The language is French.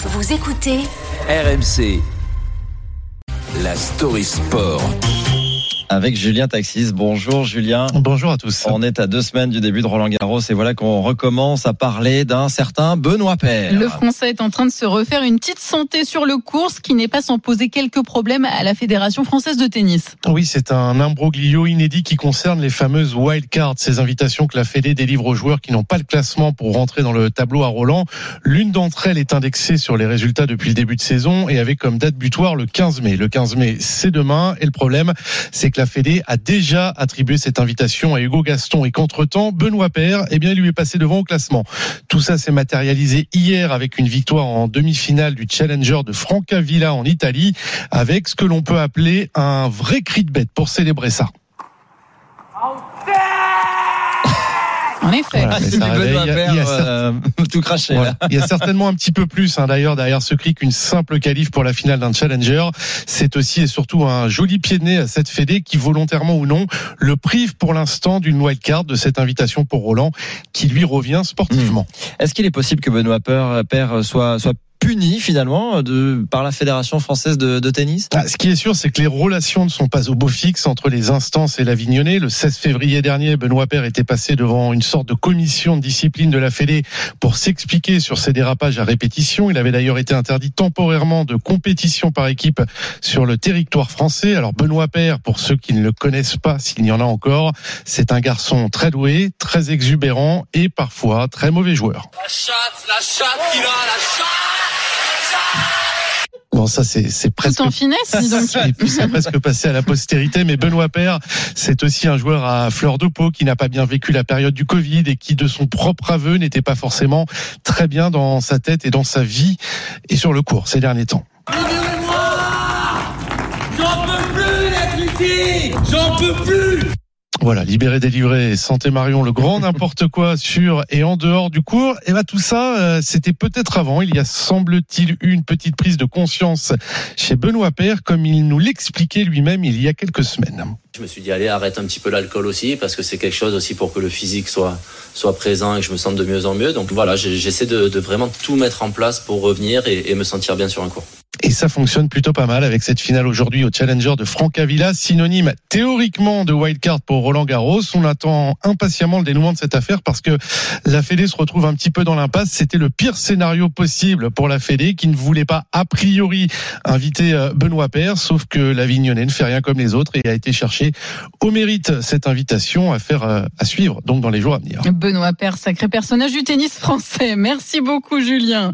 Vous écoutez RMC. La story sport. Avec Julien Taxis. Bonjour Julien. Bonjour à tous. On est à deux semaines du début de Roland Garros et voilà qu'on recommence à parler d'un certain Benoît Paire. Le Français est en train de se refaire une petite santé sur le cours, qui n'est pas sans poser quelques problèmes à la Fédération française de tennis. Oui, c'est un imbroglio inédit qui concerne les fameuses wildcards, ces invitations que la Fédé délivre aux joueurs qui n'ont pas le classement pour rentrer dans le tableau à Roland. L'une d'entre elles est indexée sur les résultats depuis le début de saison et avait comme date butoir le 15 mai. Le 15 mai, c'est demain et le problème, c'est que la Fédé a déjà attribué cette invitation à Hugo Gaston et qu'entre-temps, Benoît Paire, eh bien, lui est passé devant au classement. Tout ça s'est matérialisé hier avec une victoire en demi-finale du Challenger de Francavilla en Italie avec ce que l'on peut appeler un vrai cri de bête pour célébrer ça. En effet. Voilà, mais Il y a cer- euh, tout craché. Voilà. Il y a certainement un petit peu plus hein, d'ailleurs derrière ce cri qu'une simple qualif pour la finale d'un challenger. C'est aussi et surtout un joli pied de nez à cette fédé qui volontairement ou non le prive pour l'instant d'une wildcard de cette invitation pour Roland qui lui revient sportivement. Est-ce qu'il est possible que Benoît Paire, Paire soit, soit puni finalement de, par la Fédération française de, de tennis? Ah, ce qui est sûr, c'est que les relations ne sont pas au beau fixe entre les instances et l'Avignonnais. Le 16 février dernier, Benoît Paire était passé devant une sorte de commission de discipline de la Fédé pour s'expliquer sur ses dérapages à répétition. Il avait d'ailleurs été interdit temporairement de compétition par équipe sur le territoire français. Alors Benoît Paire, pour ceux qui ne le connaissent pas, s'il y en a encore, c'est un garçon très doué, très exubérant et parfois très mauvais joueur. La chatte, la chatte qu'il a, la chatte Bon, ça c'est c'est presque Tout en finesse, dis donc. Et puis c'est presque passé à la postérité. Mais Benoît Paire, c'est aussi un joueur à fleur de peau qui n'a pas bien vécu la période du Covid et qui, de son propre aveu, n'était pas forcément très bien dans sa tête et dans sa vie et sur le court ces derniers temps. J'en peux plus d'être ici J'en peux plus Voilà, libéré, délivré, santé Marion, le grand n'importe quoi sur et en dehors du cours. Et bah tout ça, euh, c'était peut-être avant. Il y a semble-t-il eu une petite prise de conscience chez Benoît Paire, comme il nous l'expliquait lui-même il y a quelques semaines. Je me suis dit, allez, arrête un petit peu l'alcool aussi, parce que c'est quelque chose aussi pour que le physique soit, soit présent et que je me sente de mieux en mieux. Donc voilà, j'ai- j'essaie de, de vraiment tout mettre en place pour revenir et, et me sentir bien sur un cours. Et ça fonctionne plutôt pas mal avec cette finale aujourd'hui au Challenger de Francavilla, synonyme théoriquement de wildcard pour Roland Garros. On attend impatiemment le dénouement de cette affaire parce que la Fédé se retrouve un petit peu dans l'impasse. C'était le pire scénario possible pour la Fédé qui ne voulait pas a priori inviter euh, Benoît Paire, sauf que l'Avignonnais ne fait rien comme les autres et a été chercher au mérite cette invitation à faire euh, à suivre donc dans les jours à venir. Benoît Paire, sacré personnage du tennis français. Merci beaucoup, Julien.